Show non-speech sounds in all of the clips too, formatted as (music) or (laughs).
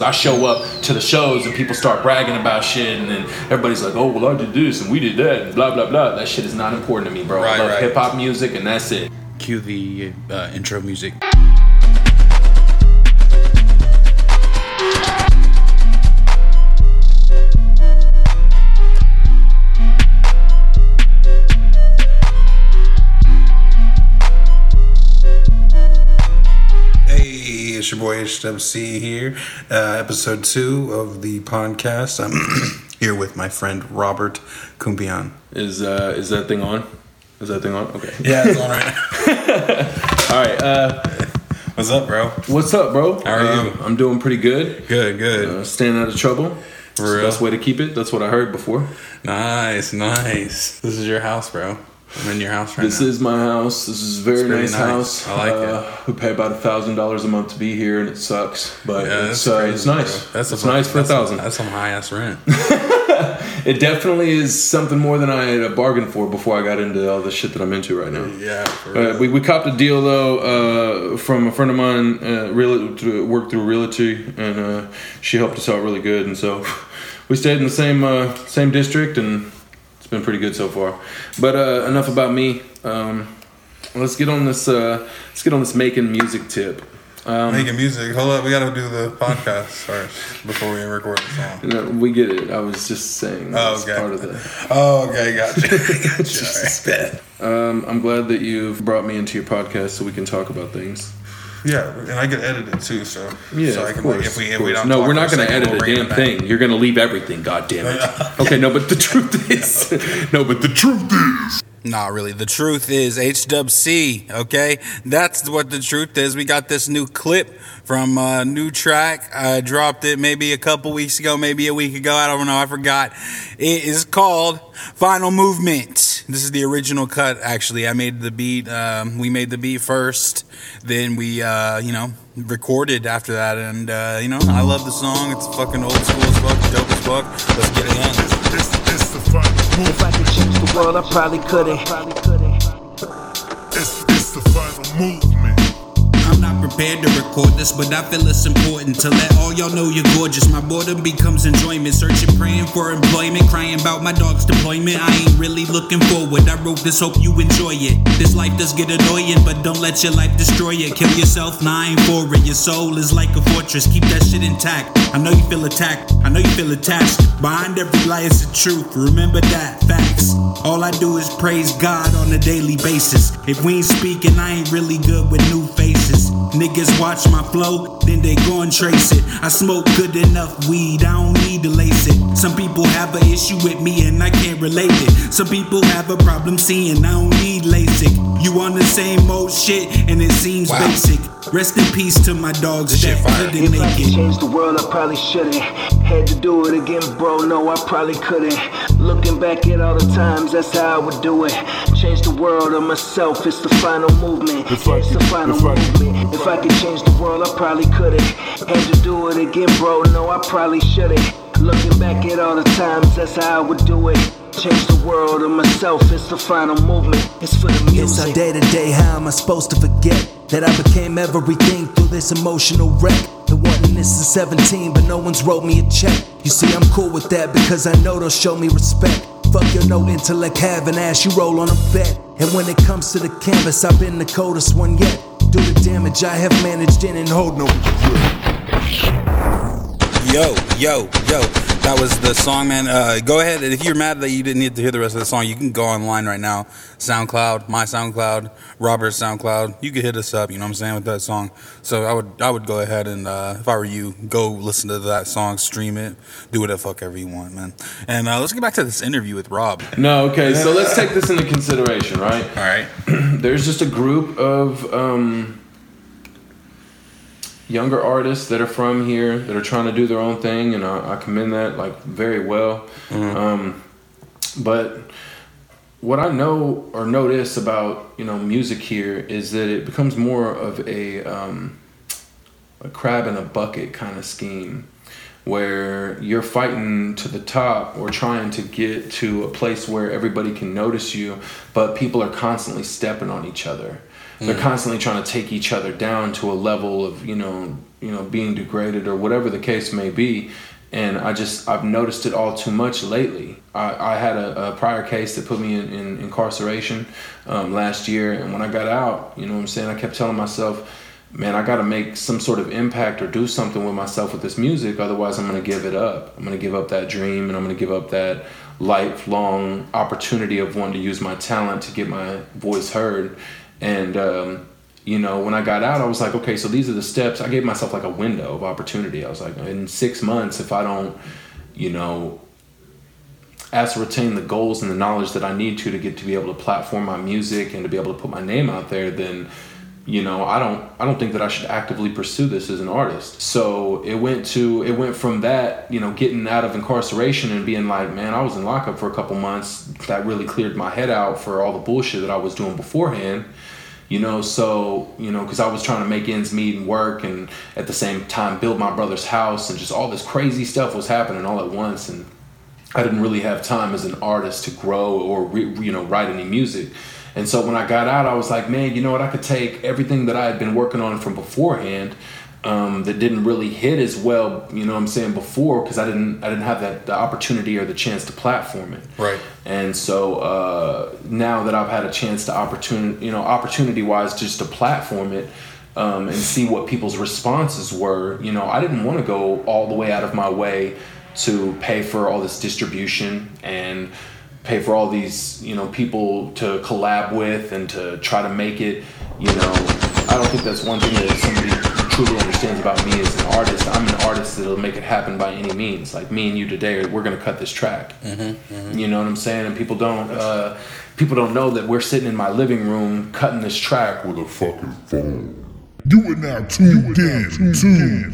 I show up to the shows and people start bragging about shit, and then everybody's like, "Oh, well, I did this and we did that," and blah blah blah. That shit is not important to me, bro. Right, I love right. hip hop music, and that's it. Cue the uh, intro music. It's your boy HWC here, uh, episode two of the podcast. I'm (clears throat) here with my friend Robert Kumbian. Is uh, is that thing on? Is that thing on? Okay. Yeah, it's all right. (laughs) All right. Uh, What's up, bro? what's up, bro? How are you? Um, I'm doing pretty good. Good, good. Uh, staying out of trouble. It's the best way to keep it. That's what I heard before. nice, nice. This is your house, bro. I'm in your house right This now. is my house. This is a very nice, nice. house. I like uh, We pay about a thousand dollars a month to be here, and it sucks, but yeah, it's uh, it's nice. bro. That's it's a, nice for a thousand. That's some high ass rent. (laughs) (laughs) It definitely is something more than I had a bargain for before I got into all the shit that I'm into right now. yeah. Uh, we, we copped a deal though uh, from a friend of mine, uh, real, to work through realty, and uh, she helped us out really good. And so (laughs) we stayed in the same uh, same district, and it's been pretty good so far. But uh, enough about me. Um, let's get on this. Uh, let's get on this making music tip. Um, Making music. Hold up, we gotta do the podcast (laughs) first before we record the song. no, we get it. I was just saying Oh, okay. part of the. Oh, okay, gotcha. (laughs) gotcha. Right. Um, I'm glad that you've brought me into your podcast so we can talk about things. Yeah, and I can edit it too, so Yeah, so I can course. like if we if we don't no, we're not going to edit we'll a damn thing. You're going to leave everything. God damn it. (laughs) okay, no, but the truth is, no, but the truth is, (laughs) Not really. The truth is HWC, okay? That's what the truth is. We got this new clip from a new track. I dropped it maybe a couple weeks ago, maybe a week ago. I don't know. I forgot. It is called Final Movement. This is the original cut, actually. I made the beat. Um, we made the beat first. Then we, uh, you know, recorded after that. And, uh, you know, I love the song. It's fucking old school as fuck, dope as fuck. Let's get it on. It's, it's the final move. If I could change the world, I probably couldn't. It's, it's the final movement. I'm not prepared to record this, but I feel it's important to let all y'all know you're gorgeous. My boredom becomes enjoyment. Searching, praying for employment, crying about my dog's deployment. I ain't really looking forward. I wrote this, hope you enjoy it. This life does get annoying, but don't let your life destroy it. Kill yourself, nah, I ain't for it. Your soul is like a fortress, keep that shit intact. I know you feel attacked, I know you feel attached. Behind every lie is the truth. Remember that, facts. All I do is praise God on a daily basis. If we ain't speaking, I ain't really good with new faces. Niggas watch my flow, then they go and trace it. I smoke good enough weed, I don't need to lace it. Some people have an issue with me and I can't relate it. Some people have a problem seeing, I don't need LASIK. You on the same old shit and it seems Wow. basic. Rest in peace to my dogs shit that fire. couldn't If I could it. change the world, I probably shouldn't. Had to do it again, bro. No, I probably couldn't. Looking back at all the times, that's how I would do it. Change the world or myself, it's the final movement. If I it's the final if I could- movement. If I could change the world, I probably couldn't. Had to do it again, bro. No, I probably shouldn't. Looking back at all the times, that's how I would do it. Change the world or myself, it's the final movement. It's for the music. It's our day to day, how am I supposed to forget that I became everything through this emotional wreck? Been wanting this since 17, but no one's wrote me a check. You see, I'm cool with that because I know they'll show me respect. Fuck your no intellect, have an ass, you roll on a bet. And when it comes to the canvas, I've been the coldest one yet. Do the damage I have managed in and hold no regret. Yo, yo, yo. That was the song, man. Uh, go ahead. If you're mad that you didn't need to hear the rest of the song, you can go online right now. SoundCloud, my SoundCloud, Robert's SoundCloud. You could hit us up, you know what I'm saying, with that song. So I would I would go ahead and, uh, if I were you, go listen to that song, stream it, do whatever fuck ever you want, man. And uh, let's get back to this interview with Rob. no. Okay, so let's take this into consideration, right? All right. (clears throat) There's just a group of um, younger artists that are from here that are trying to do their own thing, and I, I commend that like very well. Um, but what I know or notice about you know music here is that it becomes more of a um, a crab in a bucket kind of scheme where you're fighting to the top or trying to get to a place where everybody can notice you but people are constantly stepping on each other they're constantly trying to take each other down to a level of you know you know being degraded or whatever the case may be. And i just i've noticed it all too much lately. I, I had a, a prior case that put me in, in incarceration um, last year. And when i got out you know what i'm saying? I kept telling myself man i got to make some sort of impact or do something with myself with this music. Otherwise i'm going to give it up. I'm going to give up that dream and i'm going to give up that lifelong opportunity of wanting to use my talent to get my voice heard and um, you know, when I got out, I was like, okay, so these are the steps. I gave myself like a window of opportunity. I was like, in six months, if I don't, you know, ascertain the goals and the knowledge that I need to to get to be able to platform my music and to be able to put my name out there, then you know i don't i don't think that i should actively pursue this as an artist. So it went to it went from that you know getting out of incarceration and being like man i was in lockup for a couple months. That really cleared my head out for all the bullshit that i was doing beforehand you know? So you know because i was trying to make ends meet and work and at the same time build my brother's house and just all this crazy stuff was happening all at once. And i didn't really have time as an artist to grow or re, you know write any music and so when I got out, I was like, man, you know what? I could take everything that I had been working on from beforehand um, that didn't really hit as well, you know what I'm saying, before because I didn't I didn't have that the opportunity or the chance to platform it. Right. And so uh, now that I've had a chance to opportunity, you know, opportunity wise, just to platform it. Um, and see what people's responses were. You know, I didn't want to go all the way out of my way to pay for all this distribution and pay for all these you know people to collab with and to try to make it you know. I don't think that's one thing that somebody truly understands about me as an artist. I'm an artist that'll make it happen by any means. Like me and you today we're going to cut this track. Mm-hmm, mm-hmm. you know what i'm saying? And people don't uh, people don't know that we're sitting in my living room cutting this track with a fucking phone. You are now tuned in to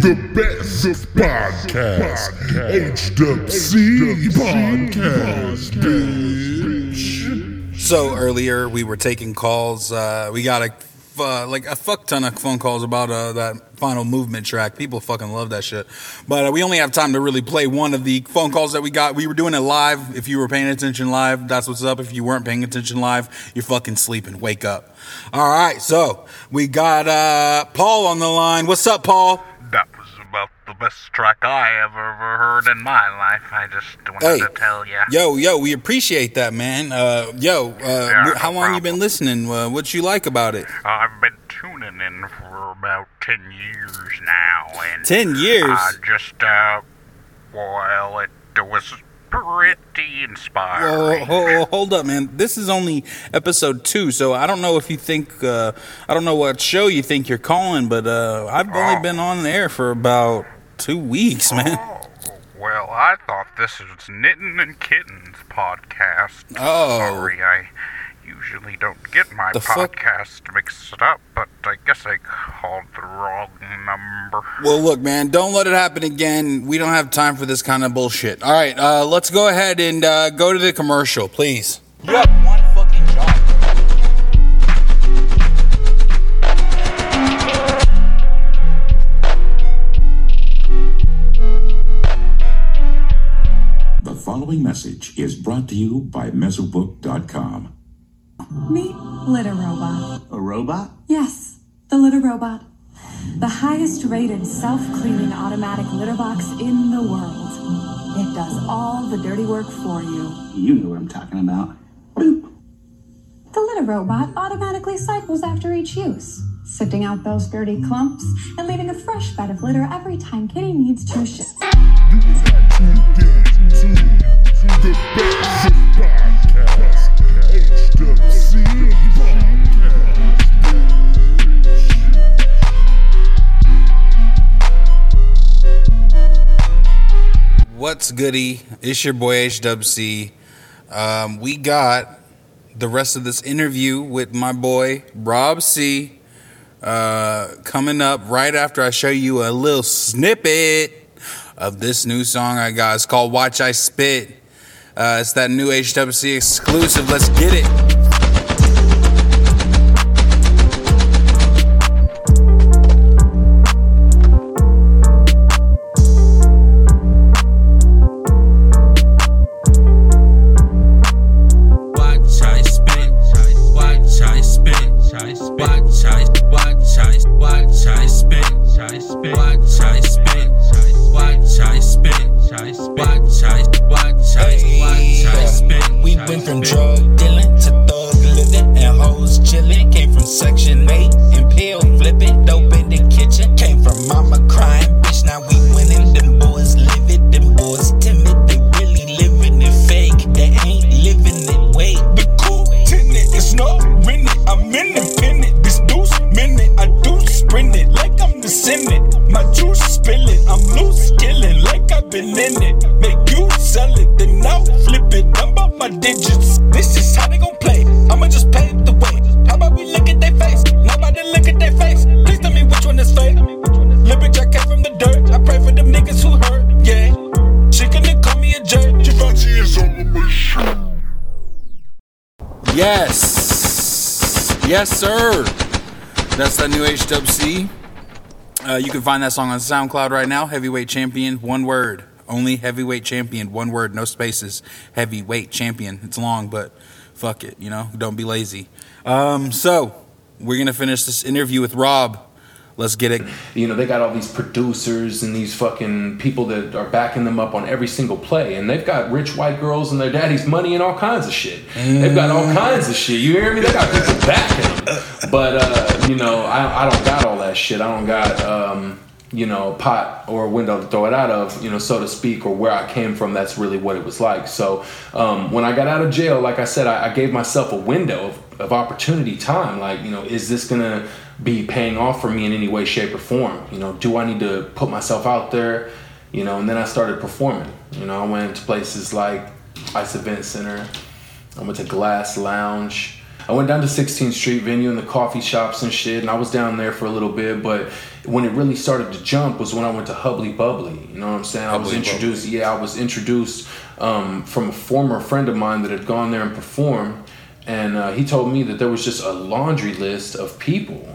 the best podcast, HWC podcast, bitch. So earlier we were taking calls. Uh, we got a uh, like a fuck ton of phone calls about uh, that final movement track. People fucking love that shit. But uh, we only have time to really play one of the phone calls that we got. We were doing it live. If you were paying attention live, that's what's up. If you weren't paying attention live, you're fucking sleeping. Wake up. All right, so we got uh, Paul on the line. What's up, Paul? About the best track I ever, ever heard in my life. I just wanted Hey, to tell you. yo, yo, we appreciate that, man. Uh, yo, uh, Yeah, how no long you been listening? Uh, what you like about it? I've been tuning in for about 10 years now. And 10 years? I just, uh, well, it was pretty inspiring. Whoa, ho- hold up, man. This is only episode two, so I don't know if you think, uh, I don't know what show you think you're calling, but uh, I've only been on air for about two weeks, man. Oh, well, I thought this was Knitting and Kittens podcast. Oh. Sorry, I usually don't get my The fuck? podcast mixed up, but I guess I called the wrong number. Well, look, man, don't let it happen again. We don't have time for this kind of bullshit. All right, uh, let's go ahead and uh, go to the commercial, please. You have one fucking job. The following message is brought to you by Mesobook.com. Meet Litter Robot. A robot? Yes, the Litter Robot. The highest rated self cleaning automatic litter box in the world. It does all the dirty work for you. You know what I'm talking about. Boop. The Litter Robot automatically cycles after each use, sifting out those dirty clumps and leaving a fresh bed of litter every time Kitty needs to shit. What's goody? It's your boy HWC. Um, we got the rest of this interview with my boy Rob C. Uh, coming up right after I show you a little snippet of this new song I got. It's called Watch I Spit. Uh, it's that new HWC exclusive. Let's get it. Loose killing like I've been in it. Make you sell it, then I'll flip it. Number my digits. This is how they gon' play. I'ma just pave the way. How about we look at their face? Nobody look at their face. Please tell me which one is fake. Living Jack came from the dirt. I pray for them niggas who hurt. Yeah. She couldn't call me a jerk. Givenchy is on my. Yes. Yes, sir. That's that new HWC. Uh, you can find that song on SoundCloud right now. Heavyweight Champion, one word. Only Heavyweight Champion, one word, no spaces. Heavyweight Champion. It's long, but fuck it, you know? Don't be lazy. Um, so, we're going to finish this interview with Rob. Let's get it. You know, they got all these producers and these fucking people that are backing them up on every single play. And they've got rich white girls and their daddy's money and all kinds of shit. They've got all kinds of shit. You hear me? They got people backing them. But, uh, you know, I, I don't got all that shit. I don't got, um, you know, pot or a window to throw it out of, you know, so to speak, or where I came from. That's really what it was like. So um, when I got out of jail, like I said, I, I gave myself a window of, of opportunity time. Like, you know, is this to be paying off for me in any way, shape, or form? You know, do I need to put myself out there? You know, and then I started performing. You know, I went to places like Ice Event Center. I went to Glass Lounge. I went down to 16th Street venue and the coffee shops and shit, and I was down there for a little bit. But when it really started to jump was when I went to Hubbly Bubbly. You know what I'm saying? I was introduced. Yeah, I was introduced um, from a former friend of mine that had gone there and performed, and uh, he told me that there was just a laundry list of people,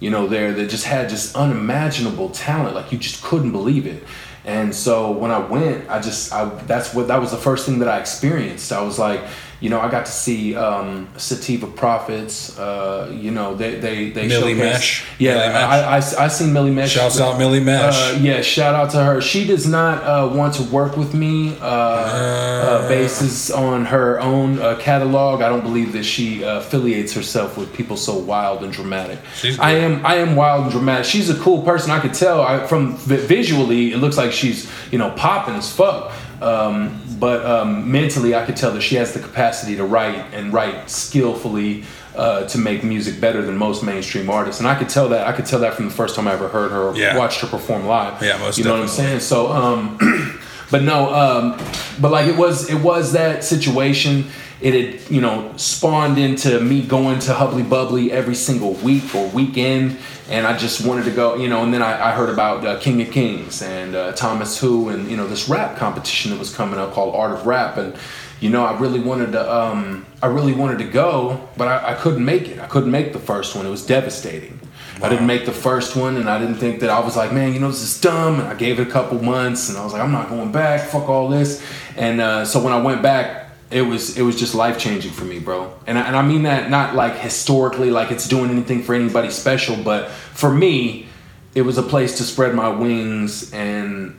you know, there that just had just unimaginable talent. Like you just couldn't believe it. And so when I went, I just I that's what that was the first thing that I experienced. I was like, you know, I got to see um, Sativa Prophets. Uh, you know, they they they Millie showcased- Mesh. Yeah, Millie Mesh. I, I I seen Millie Mesh. Shouts out Millie Mesh. Uh, yeah, shout out to her. She does not uh, want to work with me. Uh, uh, basis on her own uh, catalog. I don't believe that she uh, affiliates herself with people so wild and dramatic. She's I am I am wild and dramatic. She's a cool person. I could tell I, from visually. It looks like she's you know popping as fuck. Um, but um, mentally, I could tell that she has the capacity to write and write skillfully uh, to make music better than most mainstream artists. And I could tell that. I could tell that from the first time I ever heard her, or Yeah. watched her perform live. Yeah, most You know what I'm saying? So, um, (clears throat) but no, um, but like it was, it was that situation. It had, you know, spawned into me going to Hubbly Bubbly every single week or weekend, and I just wanted to go, you know. And then I, I heard about uh, King of Kings and uh, Thomas Who, and you know this rap competition that was coming up called Art of Rap, and you know I really wanted to, um, I really wanted to go, but I, I couldn't make it. I couldn't make the first one. It was devastating. I didn't make the first one, and I didn't think that I was like, man, you know, this is dumb. And I gave it a couple months, and I was like, I'm not going back. Fuck all this. And uh, so when I went back, it was it was just life changing for me, bro. And I, and I mean that not like historically, like it's doing anything for anybody special, but for me, it was a place to spread my wings and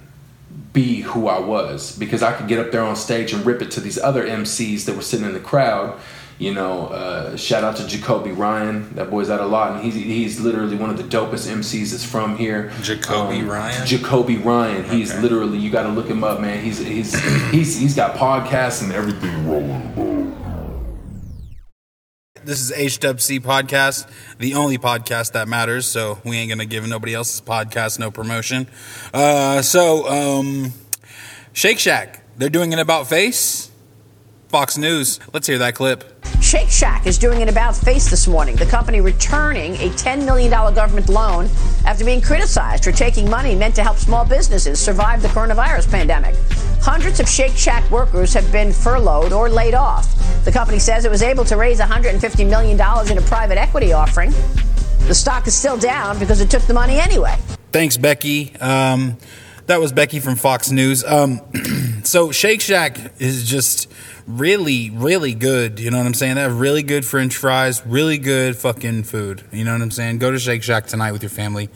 be who I was because I could get up there on stage and rip it to these other MCs that were sitting in the crowd. You know, uh, shout out to Jacoby Ryan. That boy's out a lot, and he's he's literally one of the dopest MCs that's from here. Jacoby Ryan? Jacoby Ryan. He's Okay. literally you got to look him up, man. He's he's he's he's got podcasts and everything rolling. This is HWC Podcast, the only podcast that matters. So we ain't gonna give nobody else's podcast no promotion. Uh, so um, Shake Shack, they're doing an about face. Fox News. Let's hear that clip. Shake Shack is doing an about face this morning. The company returning a $10 million government loan after being criticized for taking money meant to help small businesses survive the coronavirus pandemic. Hundreds of Shake Shack workers have been furloughed or laid off. The company says it was able to raise $150 million in a private equity offering. The stock is still down because it took the money anyway. Thanks, Becky. Um, that was Becky from Fox News. Um, (clears throat) so Shake Shack is just really, really good. You know what I'm saying? They have really good French fries, really good fucking food. You know what I'm saying? Go to Shake Shack tonight with your family.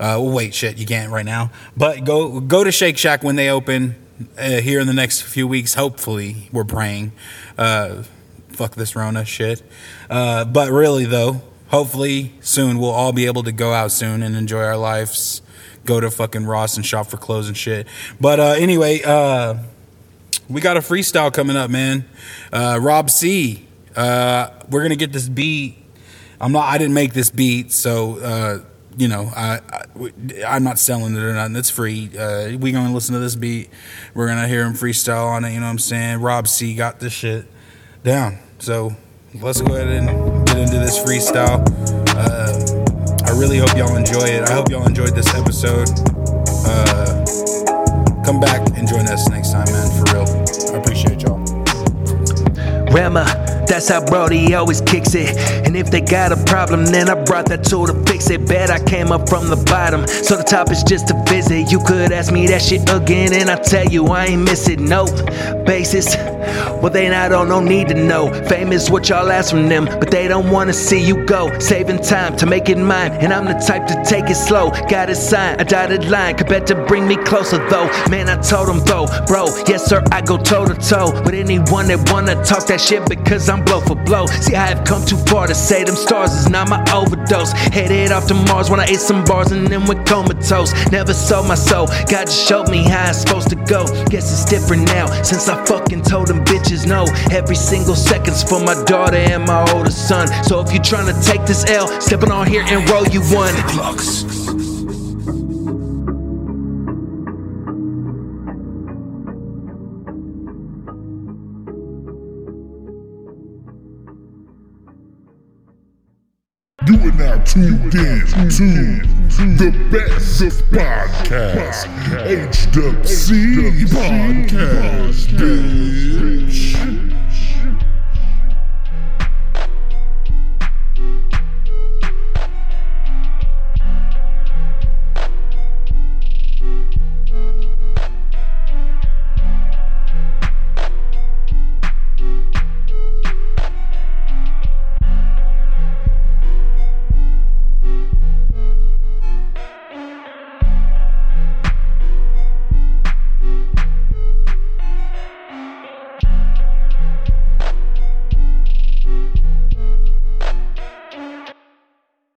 Uh, wait, shit, you can't right now. But go go to Shake Shack when they open uh, here in the next few weeks. Hopefully, we're praying. Uh, fuck this Rona shit. Uh, but really, though, hopefully soon we'll all be able to go out soon and enjoy our lives. Go to fucking Ross and shop for clothes and shit. But uh, anyway, uh, we got a freestyle coming up, man. Uh, Rob C. Uh, we're gonna get this beat. I'm not. I didn't make this beat, so uh, you know, I, I am not selling it or nothing. It's free. Uh, we gonna listen to this beat. We're gonna hear him freestyle on it. You know what I'm saying? Rob C. got this shit down. So let's go ahead and get into this freestyle. Uh, I really hope y'all enjoy it. I hope y'all enjoyed this episode. Come back and join us next time, man. For real. I appreciate y'all. Rama, that's how Brody always kicks it. And if they got a problem, then I brought that tool to fix it. Bet I came up from the bottom, so the top is just a visit. You could ask me that shit again, and I tell you I ain't missing no basis. Well, they not on no need to know. Famous what y'all ask from them, but they don't wanna see you go. Saving time to make it mine, and I'm the type to take it slow. Got a sign, a dotted line, could bet to bring me closer though. Man, I told them though, bro, yes sir, I go toe to toe with anyone that wanna talk that shit because I'm blow for blow. See, I have come too far to say them stars is not my overdose. Headed off to Mars when I ate some bars and then went comatose. Never sold my soul, God just showed me how it's supposed to go. Guess it's different now since I fucking told them bitches no. Every single second's for my daughter and my older son. So if you're trying to take this L, stepping on here and roll you one. You tuned in to the best of podcasts, HWC podcast, bitch.